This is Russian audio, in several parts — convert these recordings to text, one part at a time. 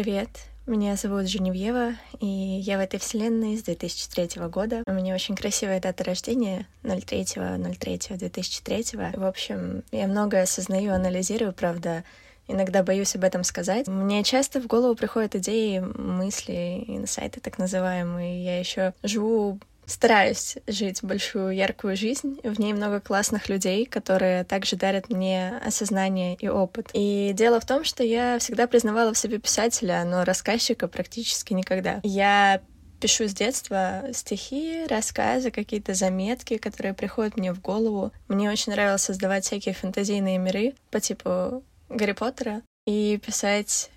привет! Меня зовут Женевьева, и я в этой вселенной с 2003 года. У меня очень красивая дата рождения, 03.03.2003. В общем, я многое осознаю, анализирую, правда, иногда боюсь об этом сказать. Мне часто в голову приходят идеи, мысли, инсайты так называемые. Я еще живу стараюсь жить большую яркую жизнь. В ней много классных людей, которые также дарят мне осознание и опыт. И дело в том, что я всегда признавала в себе писателя, но рассказчика практически никогда. Я пишу с детства стихи, рассказы, какие-то заметки, которые приходят мне в голову. Мне очень нравилось создавать всякие фантазийные миры по типу Гарри Поттера и писать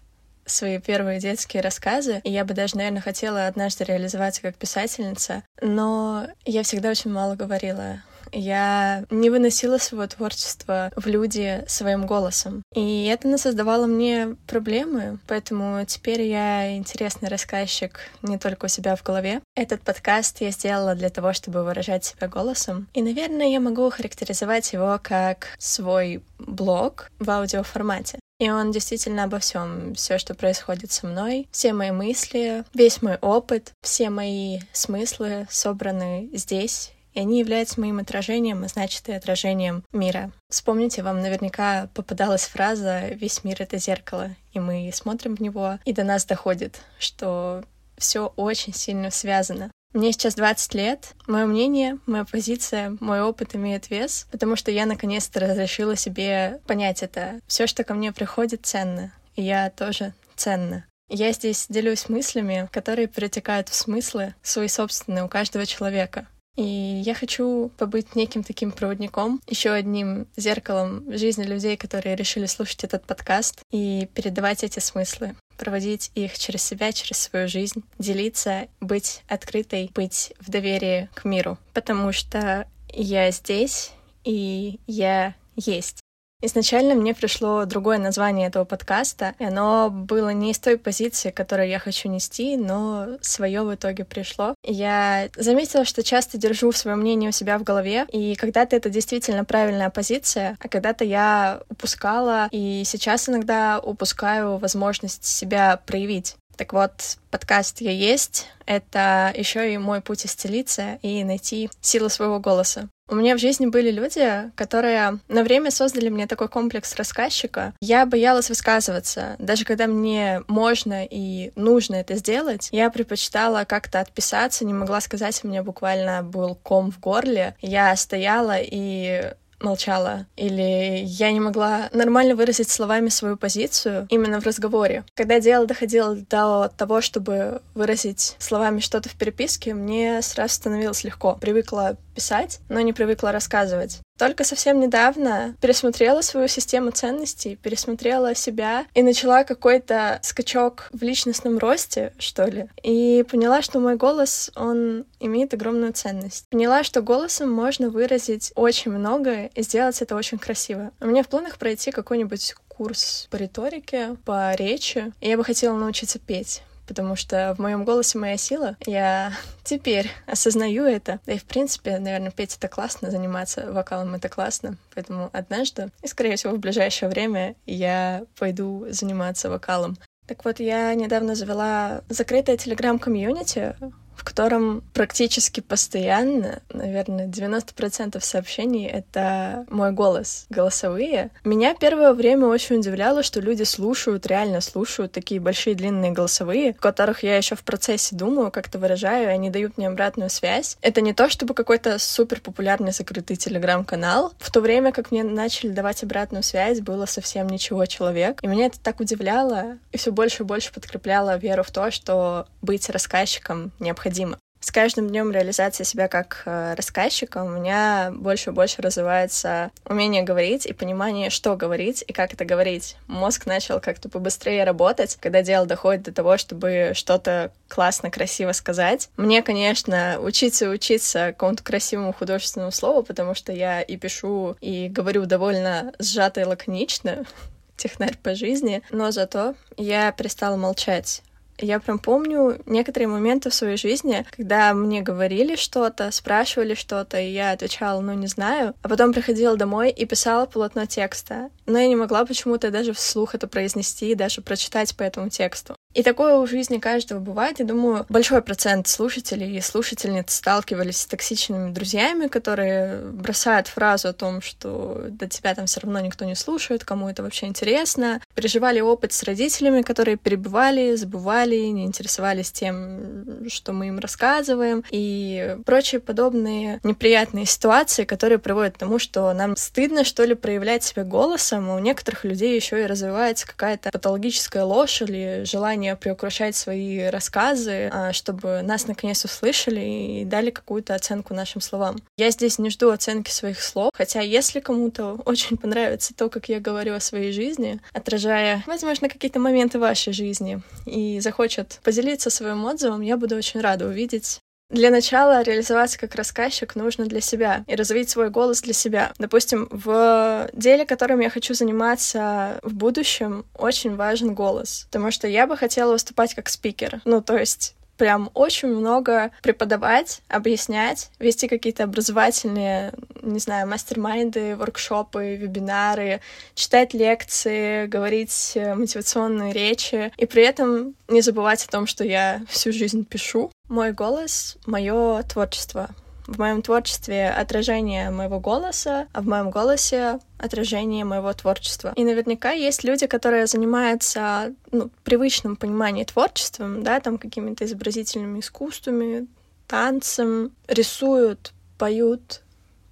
свои первые детские рассказы, и я бы даже, наверное, хотела однажды реализоваться как писательница, но я всегда очень мало говорила. Я не выносила своего творчества в люди своим голосом. И это создавало мне проблемы, поэтому теперь я интересный рассказчик не только у себя в голове. Этот подкаст я сделала для того, чтобы выражать себя голосом. И, наверное, я могу характеризовать его как свой блог в аудиоформате. И он действительно обо всем, все, что происходит со мной, все мои мысли, весь мой опыт, все мои смыслы собраны здесь и они являются моим отражением, а значит и отражением мира. Вспомните, вам наверняка попадалась фраза «весь мир — это зеркало», и мы смотрим в него, и до нас доходит, что все очень сильно связано. Мне сейчас 20 лет. Мое мнение, моя позиция, мой опыт имеет вес, потому что я наконец-то разрешила себе понять это. Все, что ко мне приходит, ценно. И я тоже ценна. Я здесь делюсь мыслями, которые перетекают в смыслы свои собственные у каждого человека. И я хочу побыть неким таким проводником, еще одним зеркалом жизни людей, которые решили слушать этот подкаст и передавать эти смыслы проводить их через себя, через свою жизнь, делиться, быть открытой, быть в доверии к миру. Потому что я здесь, и я есть. Изначально мне пришло другое название этого подкаста, и оно было не из той позиции, которую я хочу нести, но свое в итоге пришло. Я заметила, что часто держу свое мнение у себя в голове, и когда-то это действительно правильная позиция, а когда-то я упускала, и сейчас иногда упускаю возможность себя проявить. Так вот, подкаст «Я есть» — это еще и мой путь исцелиться и найти силу своего голоса. У меня в жизни были люди, которые на время создали мне такой комплекс рассказчика. Я боялась высказываться. Даже когда мне можно и нужно это сделать, я предпочитала как-то отписаться, не могла сказать, у меня буквально был ком в горле. Я стояла и молчала, или я не могла нормально выразить словами свою позицию именно в разговоре. Когда дело доходило до того, чтобы выразить словами что-то в переписке, мне сразу становилось легко. Привыкла писать, но не привыкла рассказывать. Только совсем недавно пересмотрела свою систему ценностей, пересмотрела себя и начала какой-то скачок в личностном росте, что ли. И поняла, что мой голос, он имеет огромную ценность. Поняла, что голосом можно выразить очень многое и сделать это очень красиво. У меня в планах пройти какой-нибудь курс по риторике, по речи, и я бы хотела научиться петь потому что в моем голосе моя сила. Я теперь осознаю это. Да и, в принципе, наверное, петь это классно, заниматься вокалом это классно. Поэтому однажды, и, скорее всего, в ближайшее время я пойду заниматься вокалом. Так вот, я недавно завела закрытое телеграм-комьюнити, в котором практически постоянно, наверное, 90% сообщений — это мой голос, голосовые. Меня первое время очень удивляло, что люди слушают, реально слушают такие большие длинные голосовые, в которых я еще в процессе думаю, как-то выражаю, и они дают мне обратную связь. Это не то, чтобы какой-то супер популярный закрытый телеграм-канал. В то время, как мне начали давать обратную связь, было совсем ничего человек. И меня это так удивляло, и все больше и больше подкрепляло веру в то, что быть рассказчиком необходимо необходимо. С каждым днем реализации себя как э, рассказчика у меня больше и больше развивается умение говорить и понимание, что говорить и как это говорить. Мозг начал как-то побыстрее работать, когда дело доходит до того, чтобы что-то классно, красиво сказать. Мне, конечно, учиться и учиться какому-то красивому художественному слову, потому что я и пишу, и говорю довольно сжато и лаконично, технарь по жизни, но зато я перестала молчать я прям помню некоторые моменты в своей жизни, когда мне говорили что-то, спрашивали что-то, и я отвечала, ну, не знаю. А потом приходила домой и писала полотно текста. Но я не могла почему-то даже вслух это произнести и даже прочитать по этому тексту. И такое у жизни каждого бывает. Я думаю, большой процент слушателей и слушательниц сталкивались с токсичными друзьями, которые бросают фразу о том, что до тебя там все равно никто не слушает, кому это вообще интересно. Переживали опыт с родителями, которые перебывали, забывали, не интересовались тем, что мы им рассказываем, и прочие подобные неприятные ситуации, которые приводят к тому, что нам стыдно, что ли, проявлять себя голосом, а у некоторых людей еще и развивается какая-то патологическая ложь или желание желание приукрашать свои рассказы, а, чтобы нас наконец услышали и дали какую-то оценку нашим словам. Я здесь не жду оценки своих слов, хотя если кому-то очень понравится то, как я говорю о своей жизни, отражая, возможно, какие-то моменты вашей жизни, и захочет поделиться своим отзывом, я буду очень рада увидеть для начала реализоваться как рассказчик нужно для себя и развить свой голос для себя. Допустим, в деле, которым я хочу заниматься в будущем, очень важен голос, потому что я бы хотела выступать как спикер. Ну, то есть прям очень много преподавать, объяснять, вести какие-то образовательные, не знаю, мастер-майнды, воркшопы, вебинары, читать лекции, говорить э, мотивационные речи, и при этом не забывать о том, что я всю жизнь пишу. Мой голос — мое творчество в моем творчестве отражение моего голоса, а в моем голосе отражение моего творчества. И наверняка есть люди, которые занимаются ну, привычным пониманием творчеством, да, там какими-то изобразительными искусствами, танцем, рисуют, поют,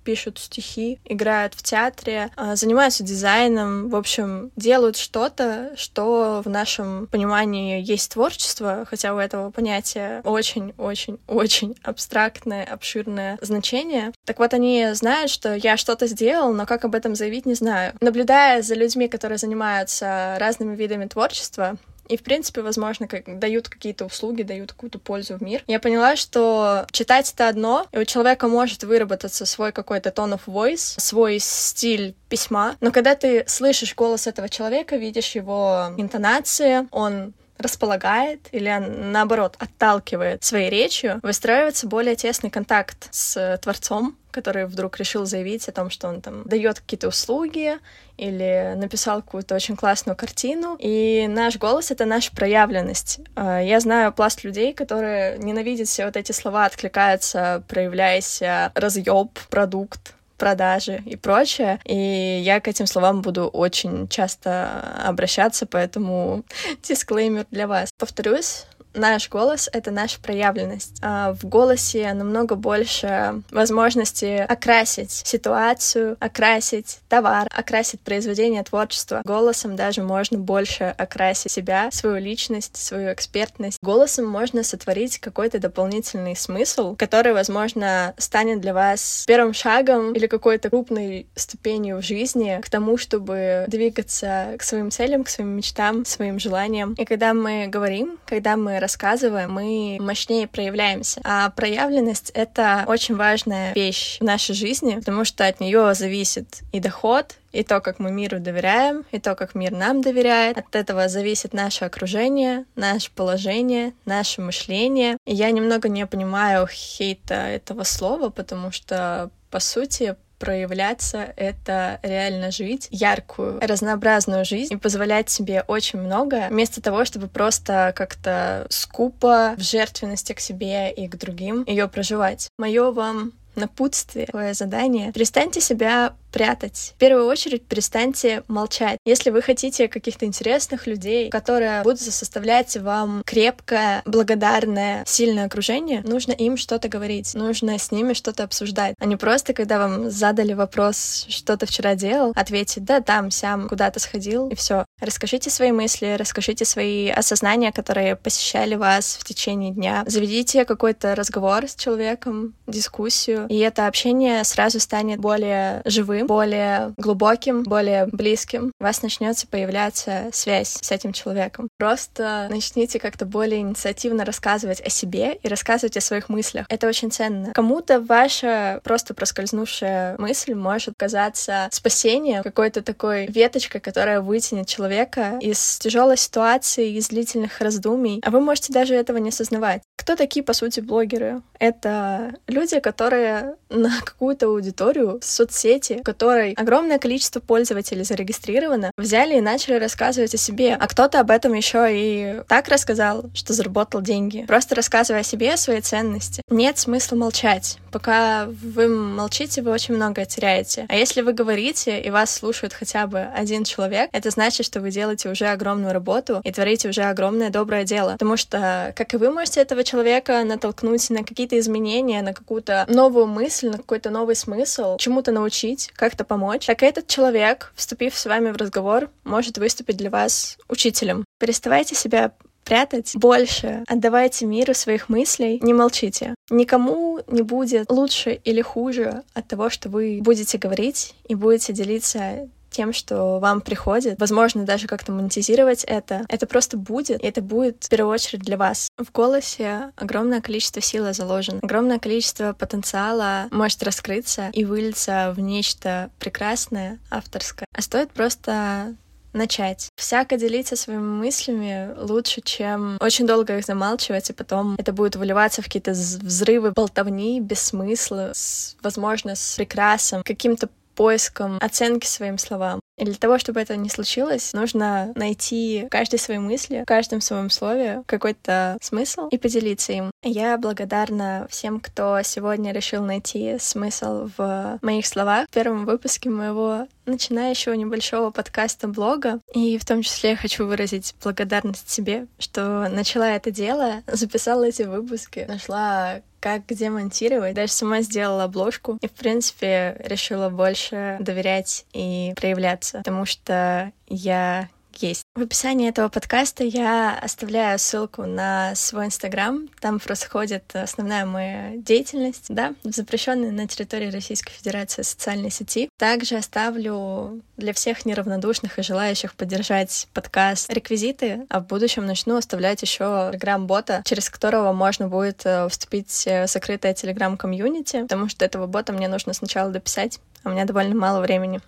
пишут стихи, играют в театре, а, занимаются дизайном, в общем, делают что-то, что в нашем понимании есть творчество, хотя у этого понятия очень-очень-очень абстрактное, обширное значение. Так вот, они знают, что я что-то сделал, но как об этом заявить, не знаю. Наблюдая за людьми, которые занимаются разными видами творчества, и, в принципе, возможно, как, дают какие-то услуги, дают какую-то пользу в мир. Я поняла, что читать это одно, и у человека может выработаться свой какой-то tone of voice, свой стиль письма, но когда ты слышишь голос этого человека, видишь его интонации, он располагает или наоборот отталкивает своей речью, выстраивается более тесный контакт с творцом, который вдруг решил заявить о том, что он там дает какие-то услуги или написал какую-то очень классную картину. И наш голос — это наша проявленность. А, я знаю пласт людей, которые ненавидят все вот эти слова, откликаются, проявляясь разъеб, продукт, продажи и прочее. И я к этим словам буду очень часто обращаться, поэтому дисклеймер для вас. Повторюсь, наш голос — это наша проявленность. А в голосе намного больше возможности окрасить ситуацию, окрасить товар, окрасить произведение творчества. Голосом даже можно больше окрасить себя, свою личность, свою экспертность. Голосом можно сотворить какой-то дополнительный смысл, который, возможно, станет для вас первым шагом или какой-то крупной ступенью в жизни к тому, чтобы двигаться к своим целям, к своим мечтам, своим желаниям. И когда мы говорим, когда мы рассказываем, мы мощнее проявляемся. А проявленность — это очень важная вещь в нашей жизни, потому что от нее зависит и доход, и то, как мы миру доверяем, и то, как мир нам доверяет. От этого зависит наше окружение, наше положение, наше мышление. И я немного не понимаю хейта этого слова, потому что, по сути, проявляться — это реально жить яркую, разнообразную жизнь и позволять себе очень много, вместо того, чтобы просто как-то скупо в жертвенности к себе и к другим ее проживать. Мое вам напутствие, такое задание. Перестаньте себя прятать. В первую очередь перестаньте молчать. Если вы хотите каких-то интересных людей, которые будут составлять вам крепкое, благодарное, сильное окружение, нужно им что-то говорить, нужно с ними что-то обсуждать, а не просто, когда вам задали вопрос, что ты вчера делал, ответить, да, там, сям, куда-то сходил, и все. Расскажите свои мысли, расскажите свои осознания, которые посещали вас в течение дня. Заведите какой-то разговор с человеком, дискуссию, и это общение сразу станет более живым, более глубоким, более близким, у вас начнется появляться связь с этим человеком. Просто начните как-то более инициативно рассказывать о себе и рассказывать о своих мыслях. Это очень ценно. Кому-то ваша просто проскользнувшая мысль может казаться спасением, какой-то такой веточкой, которая вытянет человека человека из тяжелой ситуации, из длительных раздумий, а вы можете даже этого не осознавать. Кто такие, по сути, блогеры? Это люди, которые на какую-то аудиторию в соцсети, в которой огромное количество пользователей зарегистрировано, взяли и начали рассказывать о себе. А кто-то об этом еще и так рассказал, что заработал деньги. Просто рассказывая о себе, о своей ценности. Нет смысла молчать. Пока вы молчите, вы очень многое теряете. А если вы говорите, и вас слушает хотя бы один человек, это значит, что вы делаете уже огромную работу и творите уже огромное доброе дело. Потому что, как и вы можете этого человека натолкнуть на какие-то изменения, на какую-то новую мысль, на какой-то новый смысл, чему-то научить, как-то помочь, так и этот человек, вступив с вами в разговор, может выступить для вас учителем. Переставайте себя прятать больше. Отдавайте миру своих мыслей, не молчите. Никому не будет лучше или хуже от того, что вы будете говорить и будете делиться тем, что вам приходит. Возможно, даже как-то монетизировать это. Это просто будет, и это будет в первую очередь для вас. В голосе огромное количество силы заложено. Огромное количество потенциала может раскрыться и вылиться в нечто прекрасное, авторское. А стоит просто начать. Всяко делиться своими мыслями лучше, чем очень долго их замалчивать, и потом это будет выливаться в какие-то взрывы болтовни без смысла, с, возможно, с прекрасом, каким-то поиском оценки своим словам. И для того, чтобы это не случилось, нужно найти в каждой своей мысли, в каждом своем слове какой-то смысл и поделиться им. Я благодарна всем, кто сегодня решил найти смысл в моих словах в первом выпуске моего начинающего небольшого подкаста блога. И в том числе я хочу выразить благодарность себе, что начала это дело, записала эти выпуски, нашла как где монтировать. Даже сама сделала обложку и, в принципе, решила больше доверять и проявляться, потому что я есть. В описании этого подкаста я оставляю ссылку на свой инстаграм. Там происходит основная моя деятельность, да, в запрещенной на территории Российской Федерации социальной сети. Также оставлю для всех неравнодушных и желающих поддержать подкаст реквизиты, а в будущем начну оставлять еще телеграм-бота, через которого можно будет э, вступить в закрытое телеграм-комьюнити, потому что этого бота мне нужно сначала дописать, а у меня довольно мало времени.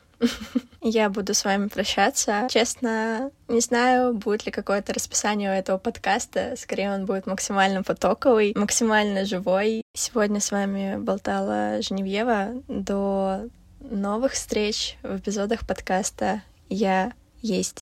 Я буду с вами прощаться. Честно, не знаю, будет ли какое-то расписание у этого подкаста. Скорее, он будет максимально потоковый, максимально живой. Сегодня с вами болтала Женевьева. До новых встреч в эпизодах подкаста «Я есть».